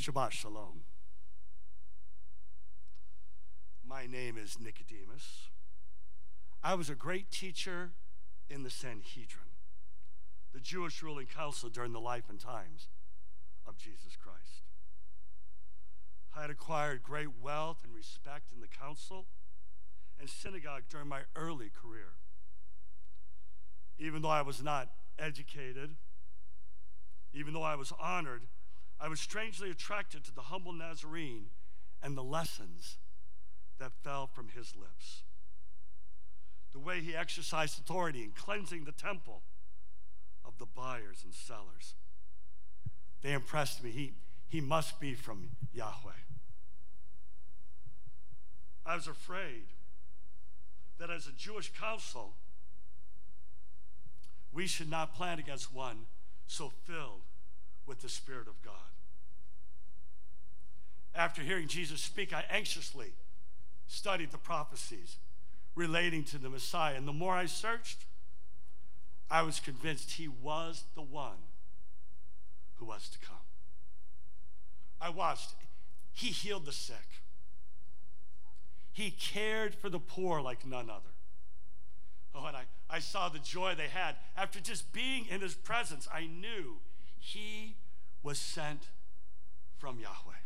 Shabbat Shalom. My name is Nicodemus. I was a great teacher in the Sanhedrin, the Jewish ruling council during the life and times of Jesus Christ. I had acquired great wealth and respect in the council and synagogue during my early career. Even though I was not educated, even though I was honored, I was strangely attracted to the humble Nazarene and the lessons that fell from his lips. The way he exercised authority in cleansing the temple of the buyers and sellers. They impressed me. He, he must be from Yahweh. I was afraid that as a Jewish council, we should not plan against one so filled with the Spirit of God. After hearing Jesus speak, I anxiously studied the prophecies relating to the Messiah. And the more I searched, I was convinced he was the one who was to come. I watched, he healed the sick, he cared for the poor like none other. Oh, and I, I saw the joy they had. After just being in his presence, I knew he was sent from Yahweh.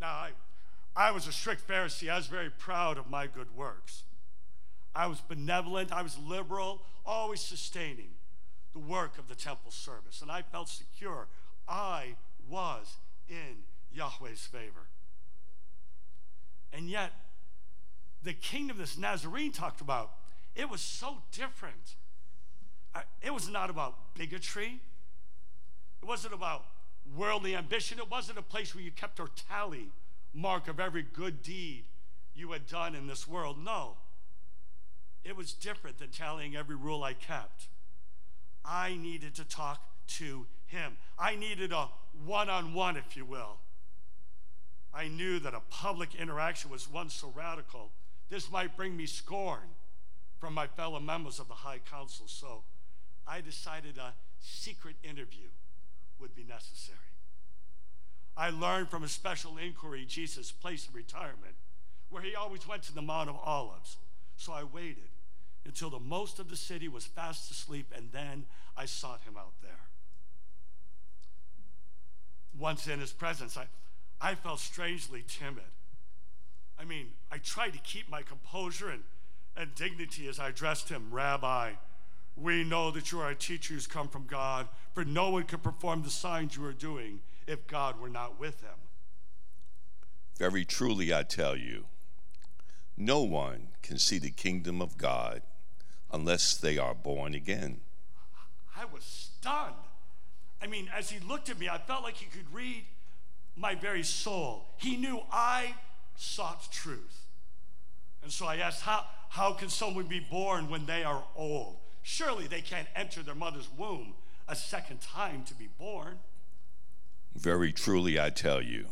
Now, I, I was a strict Pharisee. I was very proud of my good works. I was benevolent, I was liberal, always sustaining the work of the temple service. And I felt secure. I was in Yahweh's favor. And yet, the kingdom this Nazarene talked about, it was so different. It was not about bigotry. It wasn't about worldly ambition. It wasn't a place where you kept a tally mark of every good deed you had done in this world. No. It was different than tallying every rule I kept. I needed to talk to him. I needed a one on one, if you will. I knew that a public interaction was one so radical, this might bring me scorn from my fellow members of the High Council. So I decided a secret interview would be necessary. I learned from a special inquiry Jesus' place of retirement, where he always went to the Mount of Olives. So I waited until the most of the city was fast asleep, and then I sought him out there. Once in his presence, I, I felt strangely timid. I mean, I tried to keep my composure and, and dignity as I addressed him, Rabbi. We know that you are a teacher who's come from God, for no one could perform the signs you are doing if God were not with him. Very truly, I tell you, no one can see the kingdom of God unless they are born again. I was stunned. I mean, as he looked at me, I felt like he could read my very soul. He knew I sought truth. And so I asked, How, how can someone be born when they are old? Surely they can't enter their mother's womb a second time to be born. Very truly, I tell you,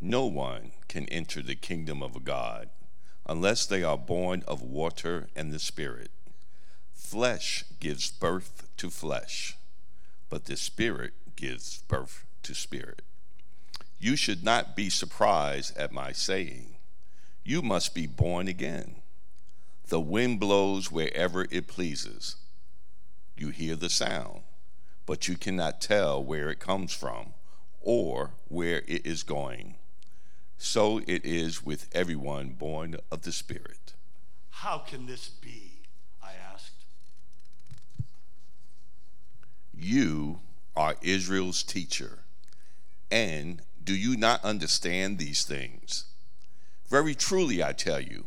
no one can enter the kingdom of God unless they are born of water and the Spirit. Flesh gives birth to flesh, but the Spirit gives birth to spirit. You should not be surprised at my saying, You must be born again. The wind blows wherever it pleases. You hear the sound but you cannot tell where it comes from or where it is going. So it is with everyone born of the Spirit. How can this be? I asked. You are Israel's teacher, and do you not understand these things? Very truly, I tell you,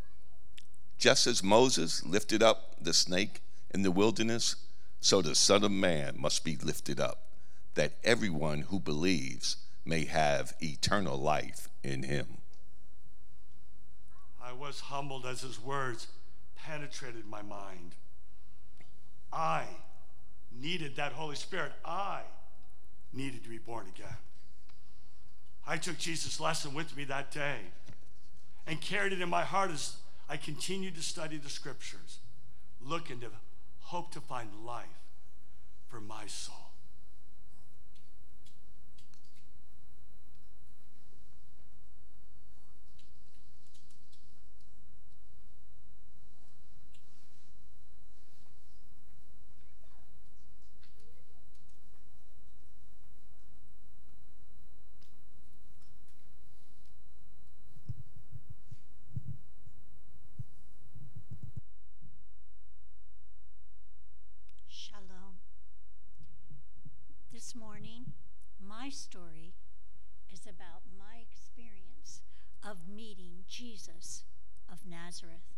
Just as Moses lifted up the snake in the wilderness, so the Son of Man must be lifted up, that everyone who believes may have eternal life in him. I was humbled as his words penetrated my mind. I needed that Holy Spirit. I needed to be born again. I took Jesus' lesson with me that day and carried it in my heart as I continued to study the scriptures, looking to hope to find life for my soul. Shalom. This morning, my story is about my experience of meeting Jesus of Nazareth.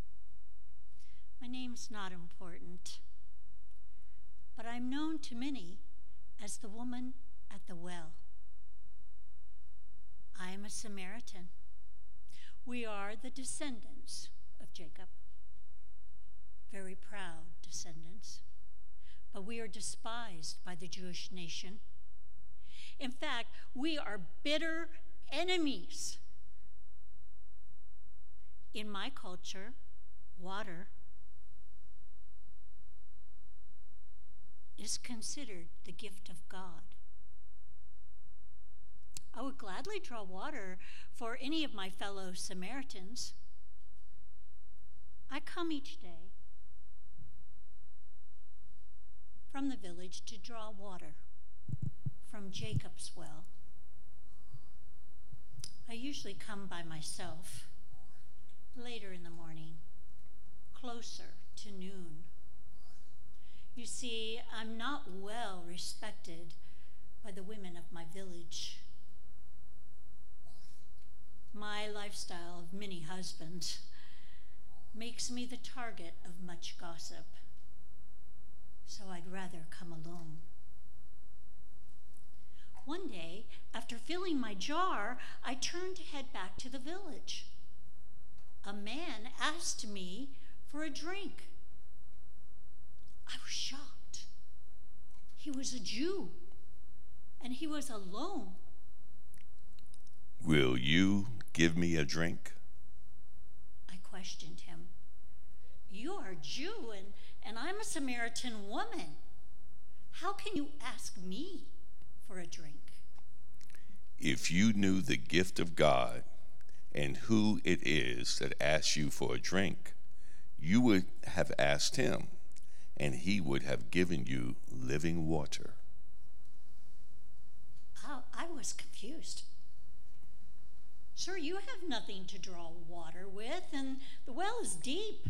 My name's not important, but I'm known to many as the woman at the well. I am a Samaritan. We are the descendants of Jacob, very proud descendants but we are despised by the Jewish nation. In fact, we are bitter enemies. In my culture, water is considered the gift of God. I would gladly draw water for any of my fellow Samaritans. I come each day from the village to draw water from Jacob's well. I usually come by myself later in the morning, closer to noon. You see, I'm not well respected by the women of my village. My lifestyle of many husbands makes me the target of much gossip so I'd rather come alone. One day, after filling my jar, I turned to head back to the village. A man asked me for a drink. I was shocked. He was a Jew, and he was alone. Will you give me a drink? I questioned him. You are a Jew, and and I'm a Samaritan woman. How can you ask me for a drink? If you knew the gift of God and who it is that asks you for a drink, you would have asked him, and he would have given you living water. I, I was confused. Sir, you have nothing to draw water with, and the well is deep.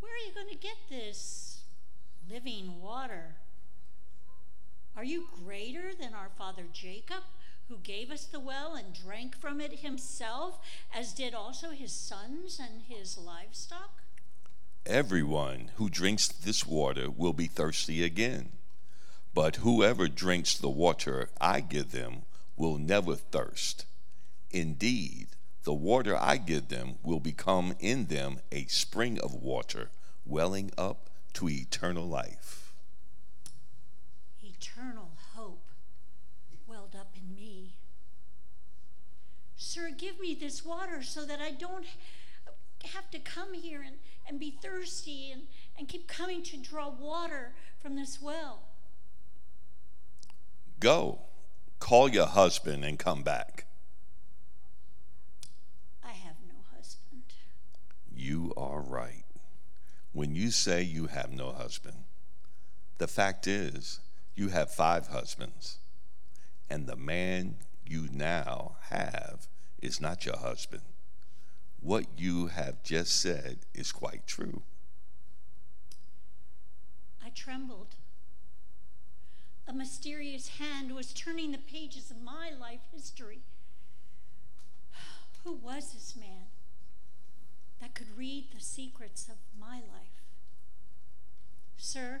Where are you going to get this living water? Are you greater than our father Jacob, who gave us the well and drank from it himself, as did also his sons and his livestock? Everyone who drinks this water will be thirsty again. But whoever drinks the water I give them will never thirst. Indeed, the water I give them will become in them a spring of water welling up to eternal life. Eternal hope welled up in me. Sir, give me this water so that I don't have to come here and, and be thirsty and, and keep coming to draw water from this well. Go, call your husband and come back. I have no husband. You are right. When you say you have no husband, the fact is you have five husbands, and the man you now have is not your husband. What you have just said is quite true. I trembled. A mysterious hand was turning the pages of my life history. Who was this man? that could read the secrets of my life. Sir,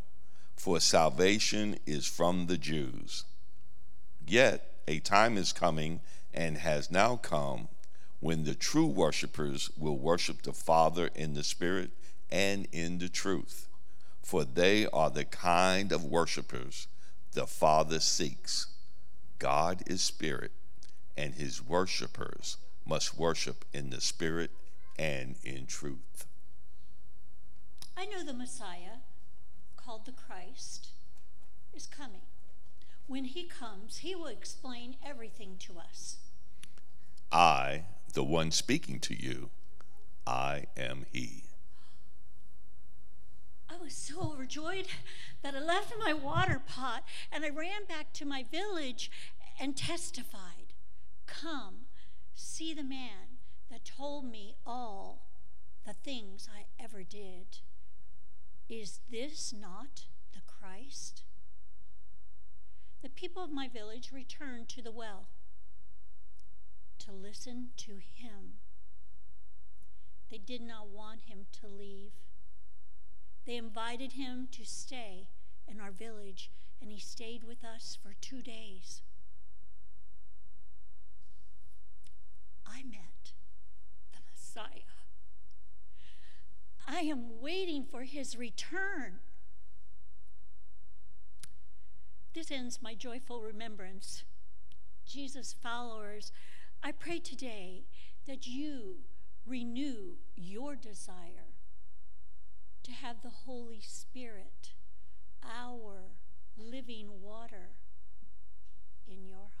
for salvation is from the Jews. Yet a time is coming and has now come when the true worshipers will worship the Father in the Spirit and in the truth, for they are the kind of worshipers the Father seeks. God is Spirit, and his worshipers must worship in the Spirit and in truth. I know the Messiah, called the Christ, is coming. When he comes, he will explain everything to us. I, the one speaking to you, I am he. I was so overjoyed that I left my water pot and I ran back to my village and testified Come, see the man that told me all the things I ever did. Is this not the Christ? The people of my village returned to the well to listen to him. They did not want him to leave. They invited him to stay in our village, and he stayed with us for two days. I met the Messiah. I am waiting for his return. This ends my joyful remembrance. Jesus' followers, I pray today that you renew your desire to have the Holy Spirit, our living water, in your hearts.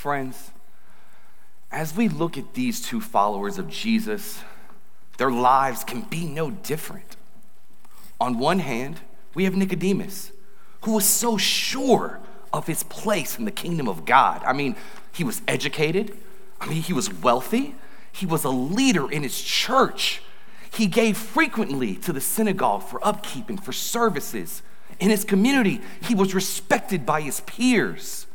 Friends, as we look at these two followers of Jesus, their lives can be no different. On one hand, we have Nicodemus, who was so sure of his place in the kingdom of God. I mean, he was educated, I mean, he was wealthy, he was a leader in his church. He gave frequently to the synagogue for upkeep and for services. In his community, he was respected by his peers.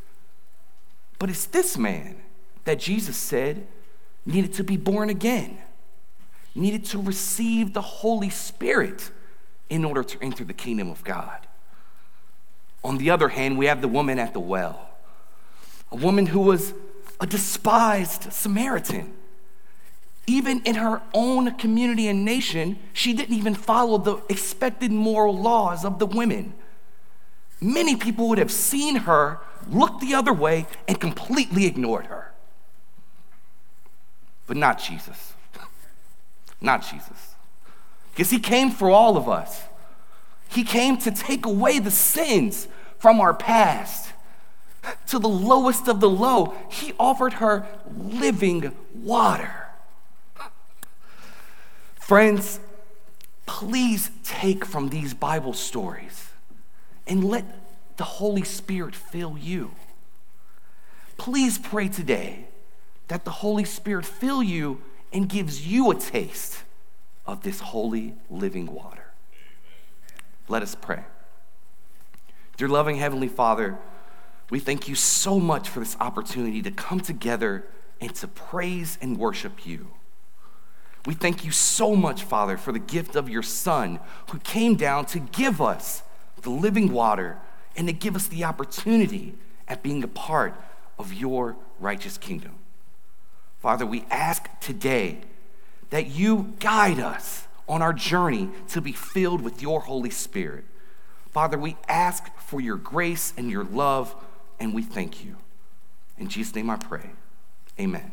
But it's this man that Jesus said needed to be born again needed to receive the Holy Spirit in order to enter the kingdom of God. On the other hand, we have the woman at the well, a woman who was a despised Samaritan. Even in her own community and nation, she didn't even follow the expected moral laws of the women. Many people would have seen her, looked the other way, and completely ignored her. But not Jesus. Not Jesus. Because he came for all of us. He came to take away the sins from our past. To the lowest of the low, he offered her living water. Friends, please take from these Bible stories and let the Holy Spirit fill you. Please pray today that the Holy Spirit fill you and gives you a taste of this holy living water. Let us pray. Dear loving Heavenly Father, we thank you so much for this opportunity to come together and to praise and worship you. We thank you so much, Father, for the gift of your Son who came down to give us the living water and to give us the opportunity at being a part of your righteous kingdom. Father, we ask today that you guide us on our journey to be filled with your Holy Spirit. Father, we ask for your grace and your love, and we thank you. In Jesus' name I pray. Amen.